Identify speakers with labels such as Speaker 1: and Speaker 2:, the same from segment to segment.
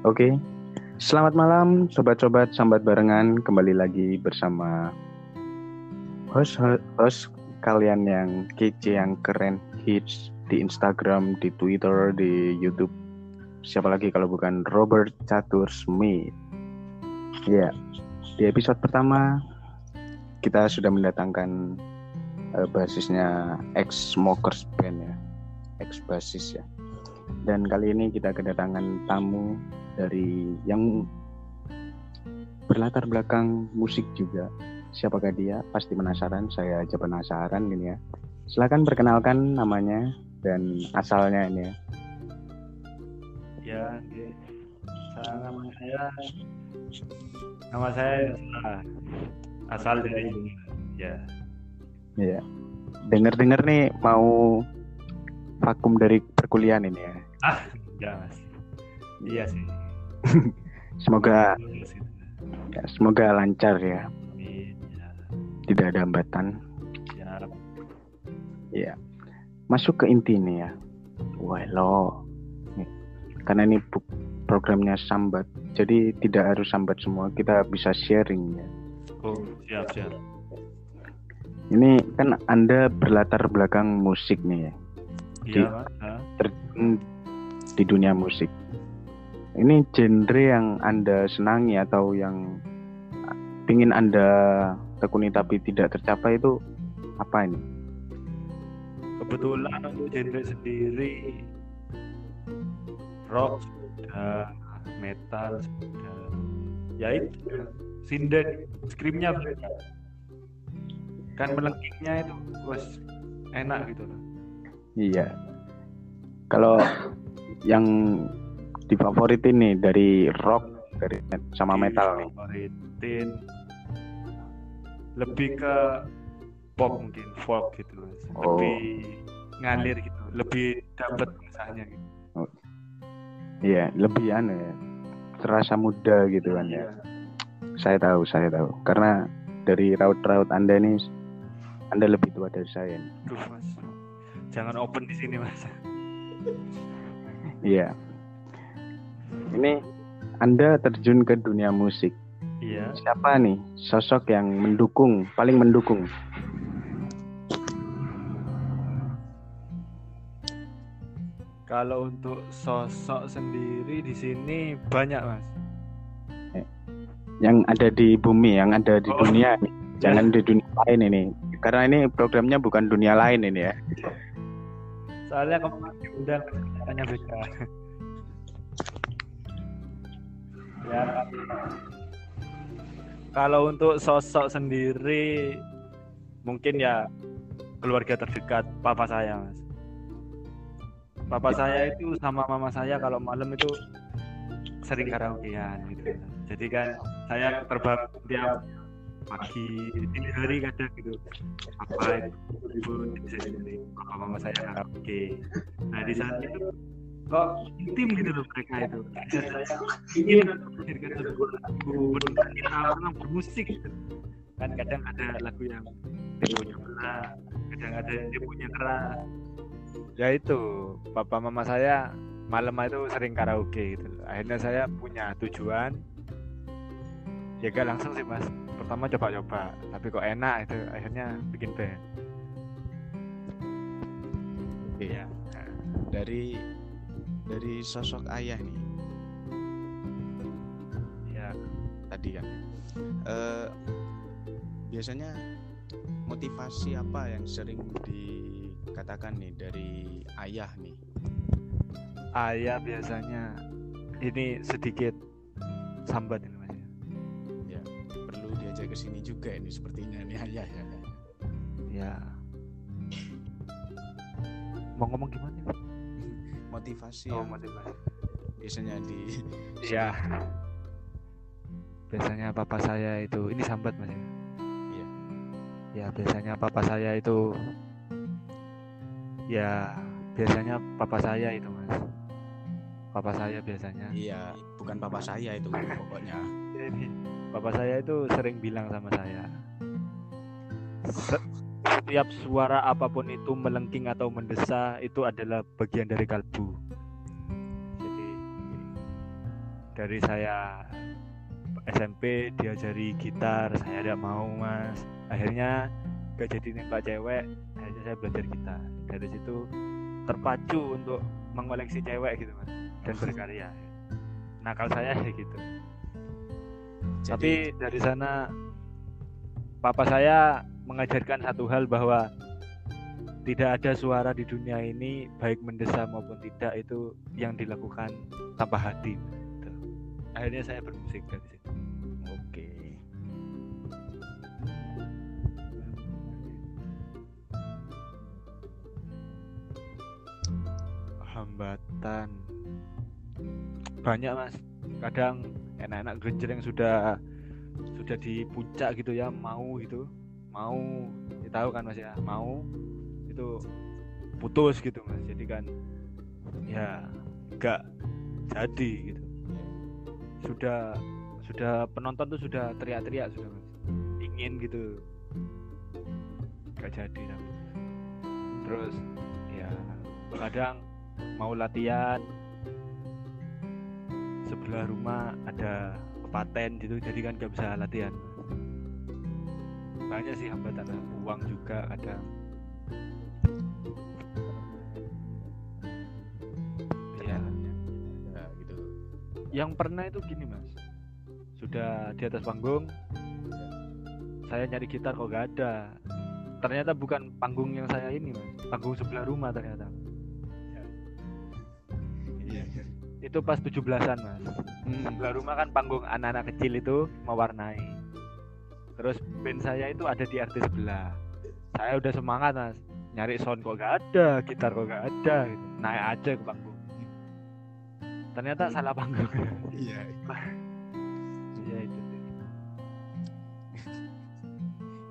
Speaker 1: Oke, selamat malam sobat-sobat sambat barengan kembali lagi bersama host host kalian yang kece, yang keren, hits di Instagram, di Twitter, di YouTube. Siapa lagi kalau bukan Robert Catur Smith? Ya, di episode pertama kita sudah mendatangkan uh, basisnya ex smokers band ya, ex basis ya. Dan kali ini kita kedatangan tamu dari yang berlatar belakang musik juga. Siapakah dia? Pasti penasaran. Saya aja penasaran ini ya. Silakan perkenalkan namanya dan asalnya ini ya.
Speaker 2: Ya, saya nama saya nama saya asal dari ya.
Speaker 1: Iya. Dengar-dengar nih mau vakum dari perkuliahan ini ya.
Speaker 2: Ah, enggak mas. Iya sih.
Speaker 1: semoga ya, semoga lancar ya. Tidak ada hambatan.
Speaker 2: Ya.
Speaker 1: Ya. Masuk ke inti nih ya. Wah lo. Karena ini programnya sambat, jadi tidak harus sambat semua. Kita bisa sharing ya.
Speaker 2: Oh siap siap.
Speaker 1: Ini kan anda berlatar belakang musik nih ya.
Speaker 2: Iya.
Speaker 1: Terjun di dunia musik. Ini genre yang anda senangi atau yang ingin anda tekuni tapi tidak tercapai itu apa ini?
Speaker 2: Kebetulan untuk genre sendiri rock sudah metal sudah. Ya itu sinden screamnya kan melengkingnya itu was enak gitu loh
Speaker 1: iya. Kalau yang difavoritin nih dari rock dari sama metal nih?
Speaker 2: Favoritin lebih ke pop mungkin folk gitu oh. lebih ngalir gitu lebih dapat misalnya gitu.
Speaker 1: Oh. Iya, lebih aneh ya. Terasa muda gitu kan ya. Iya. Saya tahu, saya tahu. Karena dari raut-raut Anda ini Anda lebih tua dari saya.
Speaker 2: Duh, Mas. Jangan open di sini, Mas.
Speaker 1: Iya ini Anda terjun ke dunia musik.
Speaker 2: Iya.
Speaker 1: Siapa nih sosok yang mendukung, paling mendukung?
Speaker 2: Kalau untuk sosok sendiri di sini banyak mas.
Speaker 1: Eh, yang ada di bumi, yang ada di oh. dunia, jangan di dunia lain ini. Karena ini programnya bukan dunia lain ini ya.
Speaker 2: Soalnya kemarin udah tanya beda. Ya. Kalau untuk sosok sendiri mungkin ya keluarga terdekat papa saya mas. Papa saya itu sama mama saya kalau malam itu sering karaokean gitu. Jadi kan saya terbang tiap pagi di hari kadang gitu. Apa ibu papa mama saya karaoke. Nah di saat itu kok intim gitu loh mereka itu. Ingin mendengarkan lagu kita orang bermusik gitu. kan kadang ada lagu yang temponya belah kadang ada yang temponya keras. Ya itu papa mama saya malam itu sering karaoke gitu. Akhirnya saya punya tujuan. Ya gak langsung sih mas pertama coba-coba tapi kok enak itu akhirnya bikin band.
Speaker 1: Iya. Nah, dari dari sosok ayah nih.
Speaker 2: Ya
Speaker 1: tadi kan. Uh, biasanya motivasi apa yang sering dikatakan nih dari ayah nih?
Speaker 2: Ayah biasanya ini sedikit sambat
Speaker 1: ke sini juga ini sepertinya nih ayah ya
Speaker 2: ya. Mau ngomong gimana?
Speaker 1: Motivasi
Speaker 2: oh, motivasi.
Speaker 1: Biasanya di
Speaker 2: ya. Biasanya papa saya itu ini sambat mas.
Speaker 1: Iya.
Speaker 2: Ya biasanya papa saya itu ya biasanya papa saya itu mas. Papa saya biasanya.
Speaker 1: Iya bukan papa saya itu pokoknya.
Speaker 2: Ini papa saya itu sering bilang sama saya setiap suara apa pun itu melengking atau mendesah itu adalah bagian dari kalbu. Jadi dari saya SMP diajari gitar saya tidak mau mas. Akhirnya gak jadi nembak cewek akhirnya saya belajar gitar. Dari situ terpacu untuk mengoleksi cewek gitu mas dan berkarya. Nakal saya kayak gitu
Speaker 1: Jadi,
Speaker 2: tapi dari sana papa saya mengajarkan satu hal bahwa tidak ada suara di dunia ini baik mendesak maupun tidak itu yang dilakukan tanpa hati gitu. akhirnya saya bermusik dari situ
Speaker 1: oke.
Speaker 2: hambatan banyak mas kadang enak-enak genjreng sudah sudah di puncak gitu ya mau gitu. Mau ya tahu kan mas ya mau itu putus gitu mas. Jadi kan ya enggak jadi gitu. Sudah sudah penonton tuh sudah teriak-teriak sudah mas. Ingin gitu. Enggak jadi tapi terus ya kadang mau latihan sebelah rumah ada paten gitu jadi kan nggak bisa latihan. Banyak sih hambatan uang juga kadang. Ya
Speaker 1: Ya, gitu.
Speaker 2: yang pernah itu gini mas. Sudah di atas panggung saya nyari gitar kok gak ada. Ternyata bukan panggung yang saya ini mas. Panggung sebelah rumah ternyata itu pas 17-an mas
Speaker 1: Hmm.
Speaker 2: sebelah rumah kan panggung anak-anak kecil itu mewarnai terus band saya itu ada di RT sebelah saya udah semangat mas nyari sound kok gak ada gitar kok gak ada gitu. naik aja ke panggung ternyata
Speaker 1: Hmm.
Speaker 2: salah panggung
Speaker 1: Iya.
Speaker 2: iya itu sih.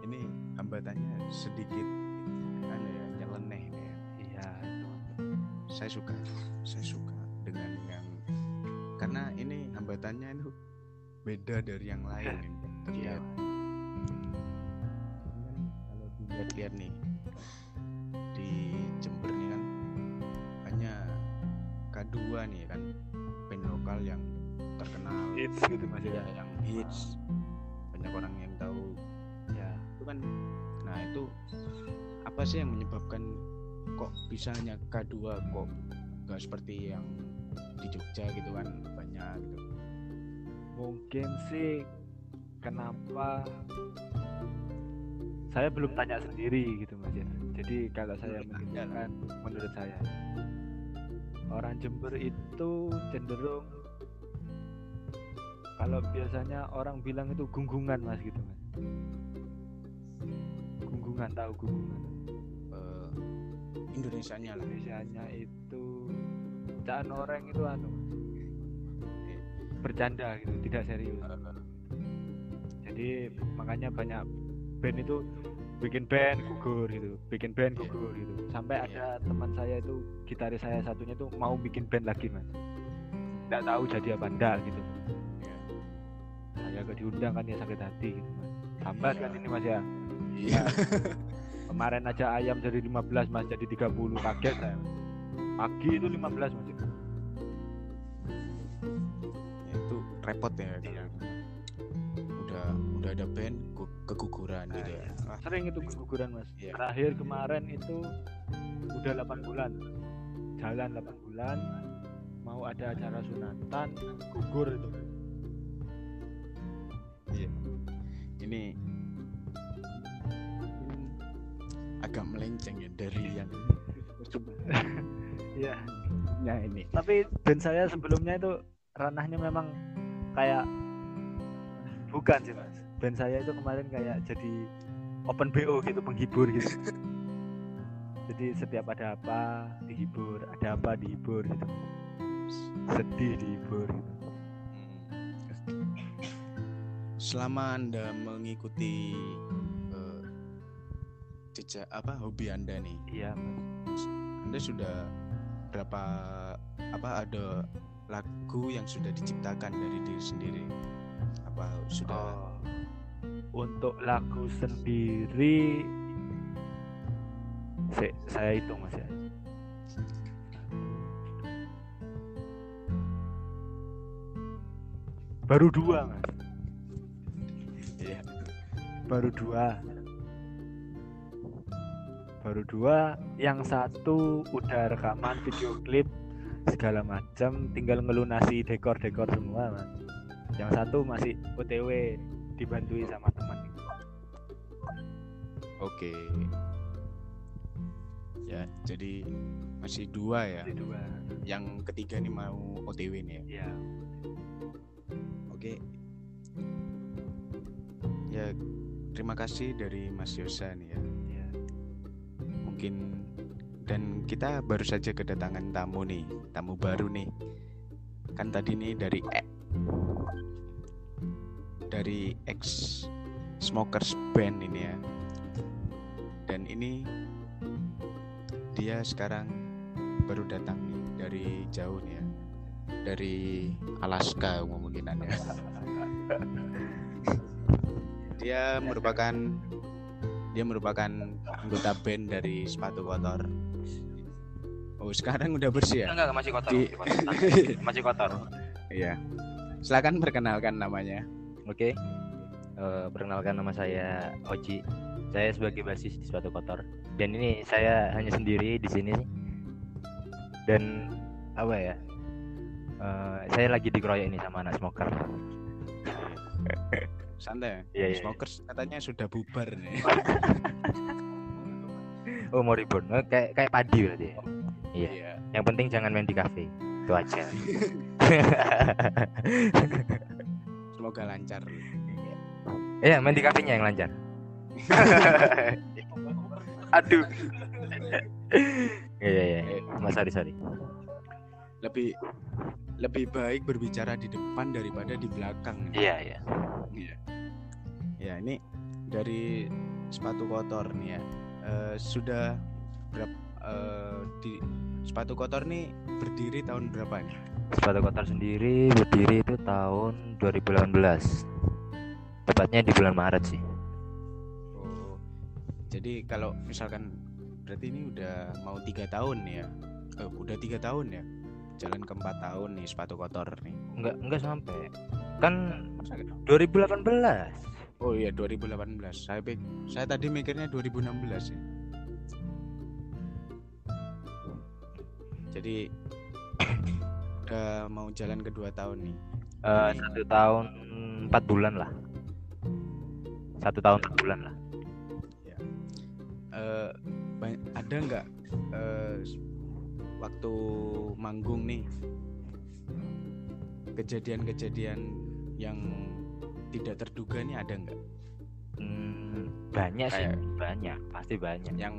Speaker 1: Ini hambatannya sedikit anu ya, nyeleneh ini ya.
Speaker 2: iya itu.
Speaker 1: Saya suka. Saya suka dengan yang karena ini hambatannya itu beda dari yang lain ini.
Speaker 2: Iya,
Speaker 1: Terlihat. Kalau dilihat-lihat nih di Jember nih kan hanya K2 nih kan band lokal yang terkenal
Speaker 2: hits gitu mas
Speaker 1: ya
Speaker 2: ya
Speaker 1: yang hits. Banyak orang yang tahu.
Speaker 2: Ya
Speaker 1: itu kan nah itu apa sih yang menyebabkan kok bisa hanya K2 kok nggak seperti yang di Jogja gitu kan banyak gitu.
Speaker 2: Mungkin sih kenapa? Saya belum tanya sendiri gitu mas ya. Jadi kalau saya menyimpulkan menurut saya orang Jember itu cenderung kalau biasanya orang bilang itu gunggungan mas gitu mas. Gunggungan tahu gunggungan?
Speaker 1: Eh, Indonesianya lah.
Speaker 2: Indonesianya itu caan orang itu anu bercanda gitu tidak serius. Jadi makanya banyak band itu bikin band gugur gitu bikin band
Speaker 1: Iya.
Speaker 2: gugur gitu. Sampai
Speaker 1: Iya.
Speaker 2: ada teman saya itu gitaris saya satunya itu mau bikin band lagi mas. Nggak tahu jadi apa enggak gitu.
Speaker 1: Iya.
Speaker 2: saya gak diundang kan ya sakit hati gitu mas. Tambah kan ini mas ya?
Speaker 1: Iya.
Speaker 2: Kemarin aja ayam jadi 15 mas jadi 30 kaget saya. Pagi itu 15 mas
Speaker 1: repot ya
Speaker 2: Iya.
Speaker 1: udah udah ada band gu- keguguran
Speaker 2: Nah,
Speaker 1: gitu ya.
Speaker 2: iya. Sering itu keguguran mas.
Speaker 1: Iya.
Speaker 2: terakhir kemarin itu udah 8 bulan. Jalan 8 bulan mau ada acara sunatan gugur itu.
Speaker 1: Ini agak melenceng ya dari yang
Speaker 2: iya.
Speaker 1: Ya ini.
Speaker 2: Tapi band saya sebelumnya itu ranahnya memang kayak bukan sih mas. band saya itu kemarin kayak jadi open BO gitu penghibur gitu. Jadi setiap ada apa dihibur ada apa dihibur gitu. Sedih dihibur gitu.
Speaker 1: selama anda mengikuti eh, jejak apa hobi anda nih?
Speaker 2: Iya mas.
Speaker 1: Anda sudah berapa apa ada lagu yang sudah diciptakan dari diri sendiri? Apa sudah?
Speaker 2: Oh, untuk lagu sendiri se- saya hitung mas ya. Baru dua mas.
Speaker 1: Iya.
Speaker 2: baru dua. Baru dua yang satu udah rekaman video klip segala macam tinggal ngelunasi dekor-dekor semua mas yang satu masih OTW dibantui sama teman
Speaker 1: Oke. Ya, jadi masih dua ya.
Speaker 2: Masih dua
Speaker 1: Yang ketiga nih mau OTW nih ya.
Speaker 2: ya
Speaker 1: Oke. Ya, terima kasih dari Mas Yosa nih ya.
Speaker 2: ya
Speaker 1: Mungkin kita baru saja kedatangan tamu nih, tamu baru nih. Kan tadi nih dari E- dari ex smokers band ini ya. Dan ini dia sekarang baru datang nih dari jauh nih ya. Dari Alaska kemungkinannya. dia merupakan dia merupakan anggota band dari sepatu kotor. Oh sekarang udah bersih ya?
Speaker 2: enggak masih kotor
Speaker 1: Di-
Speaker 2: masih kotor, masih kotor.
Speaker 1: Iya. Silakan perkenalkan namanya.
Speaker 3: Oke, Eh, perkenalkan nama saya Oji. Saya sebagai basis di Sepatu Kotor. Dan ini saya hanya sendiri di sini. Dan apa ya? eh, saya lagi dikeroyok ini sama anak smoker.
Speaker 1: Santai.
Speaker 3: Iya, iya.
Speaker 1: Smokers katanya sudah bubar nih.
Speaker 3: Oh mau ribut, Eh, kayak kayak padi berarti. ya? Iya.
Speaker 1: Iya.
Speaker 3: Yang penting jangan main di kafe. Itu aja.
Speaker 1: Semoga lancar.
Speaker 3: Iya, main di kafenya yang lancar. Aduh. Iya iya. iya. Mas sorry sorry.
Speaker 1: Lebih lebih baik berbicara di depan daripada di belakang.
Speaker 3: Iya iya.
Speaker 1: Iya. Ya ini dari sepatu kotor nih ya. Eh, sudah berapa eh, di sepatu kotor nih berdiri tahun berapa nih?
Speaker 3: Sepatu kotor sendiri berdiri itu tahun 2018. Tepatnya di bulan Maret sih.
Speaker 1: Oh, jadi kalau misalkan berarti ini udah mau tiga tahun ya? Eh, udah tiga tahun ya? Jalan ke empat tahun nih sepatu kotor nih.
Speaker 3: Enggak enggak sampai. Kan
Speaker 1: Masa nggak?
Speaker 3: 2018.
Speaker 1: Oh iya 2018. Saya saya tadi mikirnya 2016 ya. Jadi udah mau jalan kedua tahun nih.
Speaker 3: Eh, satu tahun empat bulan lah. Satu tahun empat bulan lah.
Speaker 1: Eh, ba- ada nggak eh, waktu manggung nih kejadian-kejadian yang tidak terduga nih ada nggak?
Speaker 3: Hmm, banyak sih,
Speaker 1: Kayak-
Speaker 3: banyak, pasti banyak.
Speaker 1: Yang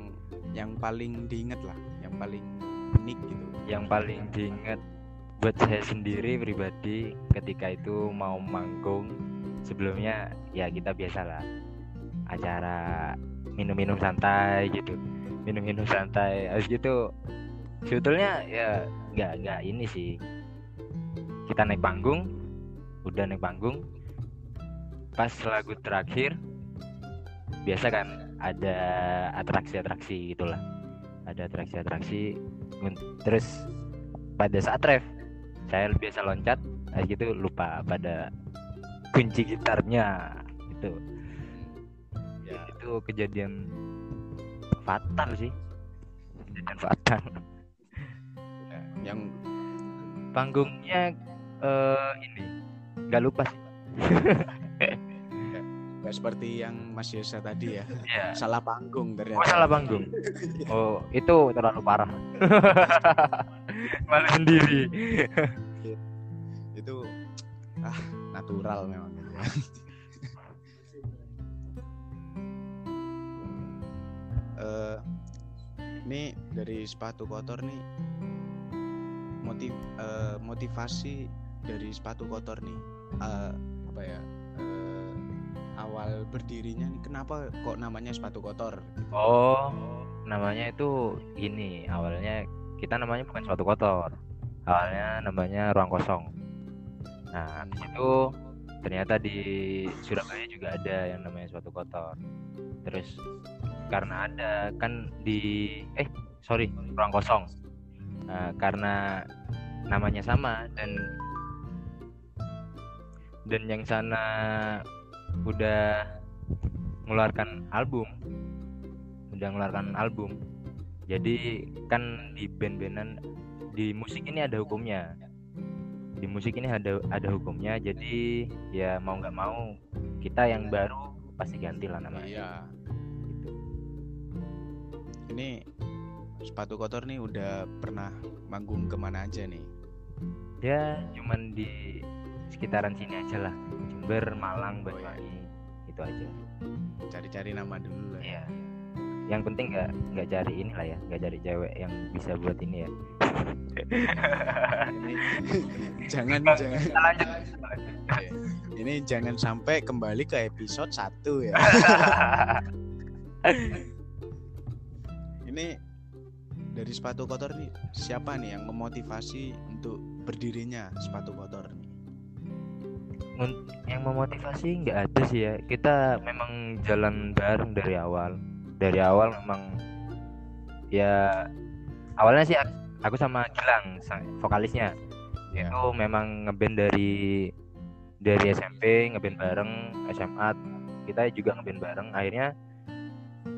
Speaker 1: yang paling diinget lah, yang paling unik gitu.
Speaker 3: Yang paling diingat buat saya sendiri pribadi ketika itu mau manggung. Sebelumnya ya kita biasalah acara minum-minum santai gitu. Minum-minum santai habis gitu sebetulnya ya nggak nggak ini sih. Kita naik panggung udah naik panggung. Pas lagu terakhir biasa kan ada atraksi-atraksi gitulah. Ada atraksi-atraksi terus pada saat ref saya biasa loncat habis gitu lupa pada kunci gitarnya itu
Speaker 1: Ya,
Speaker 3: itu kejadian fatal sih. Kejadian fatal.
Speaker 1: Ya. yang
Speaker 3: panggungnya eh ini. Nggak lupa sih
Speaker 1: nggak seperti yang Mas Yosa tadi ya,
Speaker 3: ya
Speaker 1: salah panggung ternyata.
Speaker 3: oh salah panggung. Oh itu terlalu parah. Malu sendiri.
Speaker 1: Itu ah natural memang gitu ya. Eh, ini dari sepatu kotor nih. Motiv eh, motivasi dari sepatu kotor nih eh, apa ya awal berdirinya nih kenapa kok namanya sepatu kotor.
Speaker 3: Oh, namanya itu ini awalnya kita namanya bukan sepatu kotor. Awalnya namanya ruang kosong. Nah, habis itu ternyata di Surabaya juga ada yang namanya sepatu kotor. Terus karena ada kan di eh sorry ruang kosong. Nah, karena namanya sama dan dan yang sana udah mengeluarkan album udah mengeluarkan album jadi kan di band-bandan di musik ini ada hukumnya di musik ini ada ada hukumnya jadi ya mau nggak mau kita yang baru pasti ganti lah namanya
Speaker 1: Iya.
Speaker 3: gitu.
Speaker 1: Ini sepatu kotor nih udah pernah manggung ke mana aja nih?
Speaker 3: ya cuman di sekitaran sini aja lah Jember Malang
Speaker 1: Oh, iya.
Speaker 3: Banyuwangi itu aja
Speaker 1: Cari-cari nama dulu lah.
Speaker 3: Iya. Yang penting nggak nggak cari ini lah ya, nggak cari cewek yang bisa buat ini ya.
Speaker 1: Ini jangan jangan
Speaker 3: Lanjut.
Speaker 1: ini jangan sampai kembali ke episode 1 ya. ini dari sepatu kotor nih siapa nih yang memotivasi untuk berdirinya sepatu kotor nih?
Speaker 3: Yang memotivasi nggak ada sih ya. Kita memang jalan bareng dari awal. Dari awal memang ya awalnya sih aku- sama Gilang vokalisnya
Speaker 1: Ya.
Speaker 3: itu memang ngeband dari dari SMP ngeband bareng SMA kita juga ngeband bareng akhirnya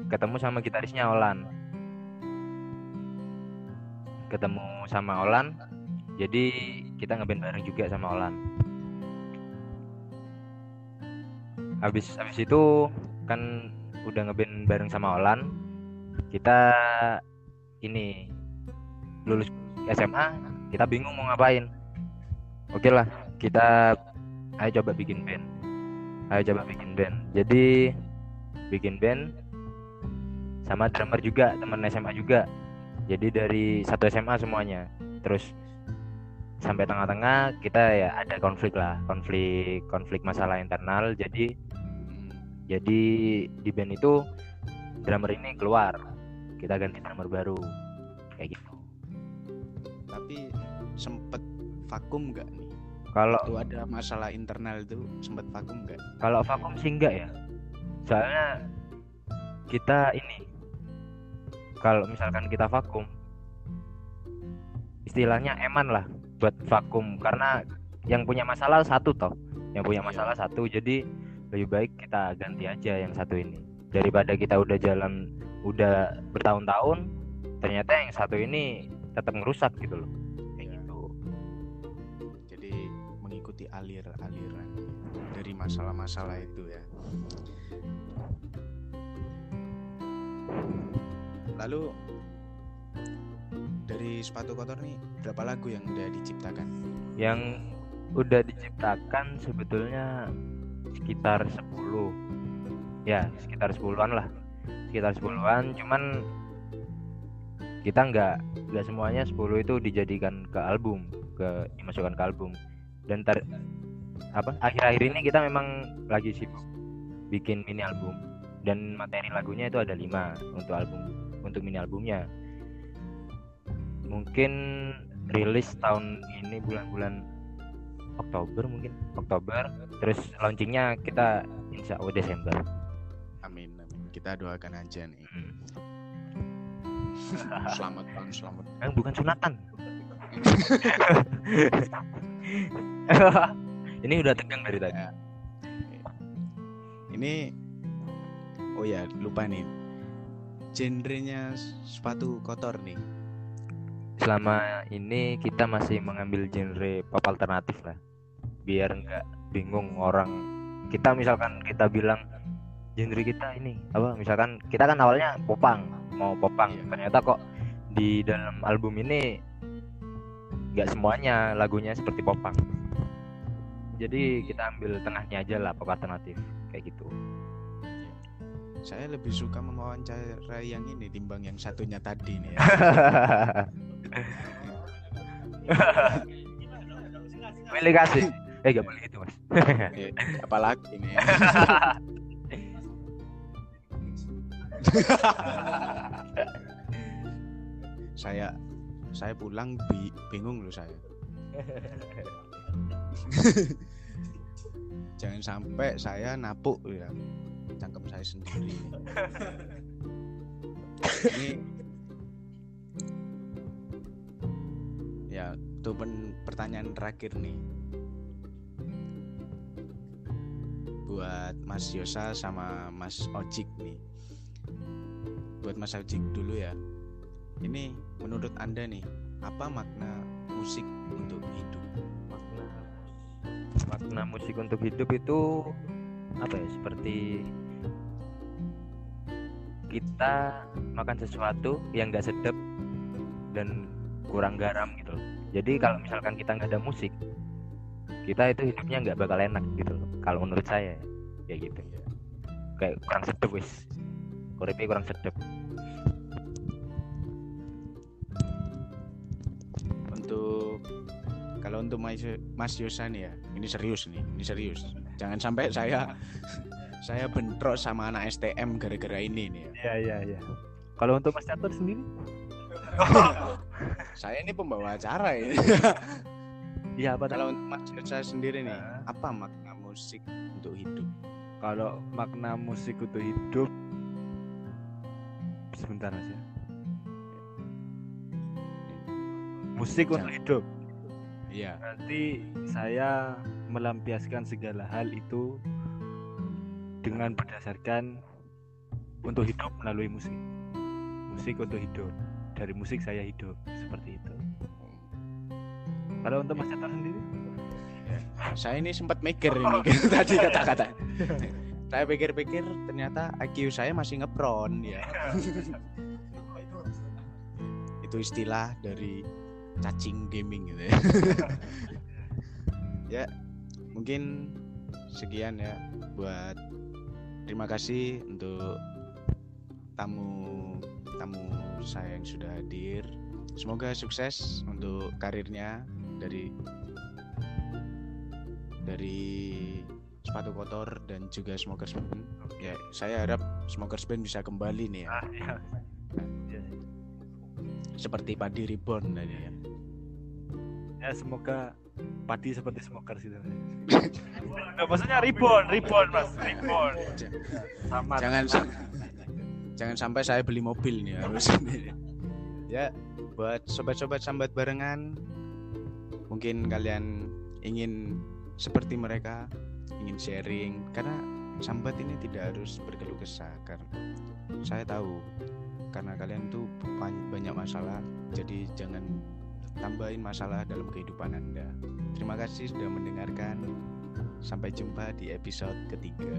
Speaker 3: ketemu sama gitarisnya Olan ketemu sama Olan jadi kita ngeband bareng juga sama Olan habis habis itu kan udah ngeband bareng sama Olan. Kita ini lulus SMA kita bingung mau ngapain. Oke lah kita ayo coba bikin band. Ayo coba bikin band. Jadi bikin band sama drummer juga teman SMA juga. Jadi dari satu SMA semuanya. Terus sampai tengah-tengah kita ya ada konflik lah konflik konflik masalah internal. Jadi jadi di band itu drummer ini keluar kita ganti drummer baru kayak gitu
Speaker 1: tapi sempet vakum nggak nih?
Speaker 3: kalau
Speaker 1: Waktu ada masalah internal itu sempet vakum nggak?
Speaker 3: Kalau vakum sih enggak ya. Soalnya kita ini kalau misalkan kita vakum istilahnya eman lah buat vakum karena yang punya masalah satu toh. Yang punya
Speaker 1: Iya.
Speaker 3: masalah satu jadi lebih baik kita ganti aja yang satu ini. Daripada kita udah jalan udah bertahun-tahun ternyata yang satu ini tetap ngerusak gitu loh. Kayak gitu.
Speaker 1: Jadi mengikuti alir-aliran dari masalah-masalah itu ya. Lalu dari sepatu kotor nih berapa lagu yang udah diciptakan?
Speaker 3: yang udah diciptakan sebetulnya sekitar 10 ya sekitar 10-an lah. Sekitar 10-an cuman kita nggak nggak semuanya 10 itu dijadikan ke album ke dimasukkan ke album. Dan ter apa akhir-akhir ini kita memang lagi sibuk bikin mini album. Dan materi lagunya itu ada lima untuk album untuk mini albumnya. Mungkin rilis tahun ini bulan-bulan Oktober mungkin Oktober terus launchingnya kita insya Allah Desember
Speaker 1: Amin, amin. Kita doakan aja nih.
Speaker 3: Hmm.
Speaker 1: Selamat bang, selamat.
Speaker 3: Eh, bukan sunatan ini udah tegang dari tadi
Speaker 1: Ya. Ini, oh ya lupa nih. Genrenya sepatu kotor nih.
Speaker 3: Selama ini kita masih mengambil genre pop alternatif lah. Biar nggak bingung orang. Kita misalkan kita bilang genre kita ini apa misalkan kita kan awalnya popang mau popang.
Speaker 1: Iya.
Speaker 3: ternyata kok di dalam album ini nggak semuanya lagunya seperti popang. Jadi kita ambil tengahnya aja lah pop alternatif kayak gitu.
Speaker 1: Saya lebih suka mewawancara yang ini timbang yang satunya tadi nih ya.
Speaker 3: Milih kasih eh gak boleh gitu mas
Speaker 1: Apalagi nih. saya saya pulang bi- bingung loh saya. Jangan sampai saya napuk ya cangkem saya sendiri. Ini ya pertanyaan terakhir nih. buat Mas Yosa sama Mas Ojik nih. Buat Mas Ojik dulu ya. Ini menurut Anda nih, apa makna musik untuk hidup?
Speaker 3: makna makna musik untuk hidup itu apa ya seperti kita makan sesuatu yang nggak sedap dan kurang garam gitu loh. Jadi kalau misalkan kita nggak ada musik, kita itu hidupnya nggak bakal enak gitu loh. Kalau menurut saya ya gitu. Kayak kurang sedap wis. Uripe kurang sedap.
Speaker 1: Untuk kalau untuk Mas, Mas Yosa nih ya, ini serius nih, ini serius. Jangan sampai saya saya bentrok sama anak STM gara-gara ini nih ya.
Speaker 2: Iya iya iya. Kalau untuk Mas Catur sendiri?
Speaker 1: Saya ini pembawa acara ini.
Speaker 2: Iya apa
Speaker 1: kalau untuk Mas Yosa sendiri nih,
Speaker 2: Ah.
Speaker 1: apa makna musik untuk hidup?
Speaker 2: Kalau makna musik untuk hidup sebentar ya. Musik untuk
Speaker 1: Jangan.
Speaker 2: hidup.
Speaker 1: Iya.
Speaker 2: Berarti saya melampiaskan segala hal itu dengan berdasarkan untuk hidup melalui musik. Musik untuk hidup. Dari musik saya hidup seperti itu. Kalau untuk Mas Catur sendiri?
Speaker 1: Saya ini sempat mikir ini tadi kata-kata. saya pikir-pikir ternyata IQ saya masih ngepron ya. Itu istilah dari cacing gaming gitu ya. ya, mungkin sekian ya buat terima kasih untuk tamu tamu saya yang sudah hadir. Semoga sukses untuk karirnya dari dari sepatu kotor dan juga Smokers Band. Ya, saya harap Smokers Band bisa kembali nih ya,
Speaker 2: Ah, iya.
Speaker 1: seperti Padi Reborn tadi ya.
Speaker 2: Ya semoga padi seperti smoker gitu. Nah, maksudnya reborn, reborn mas, reborn. Sama.
Speaker 1: Jangan sam- jangan sampai saya beli mobil nih harus. ya, buat sobat-sobat sambat barengan, mungkin kalian ingin seperti mereka, ingin sharing karena sambat ini tidak harus berkeluh kesah karena saya tahu karena kalian tuh ban- banyak masalah jadi jangan tambahin masalah dalam kehidupan Anda. Terima kasih sudah mendengarkan. Sampai jumpa di episode ketiga.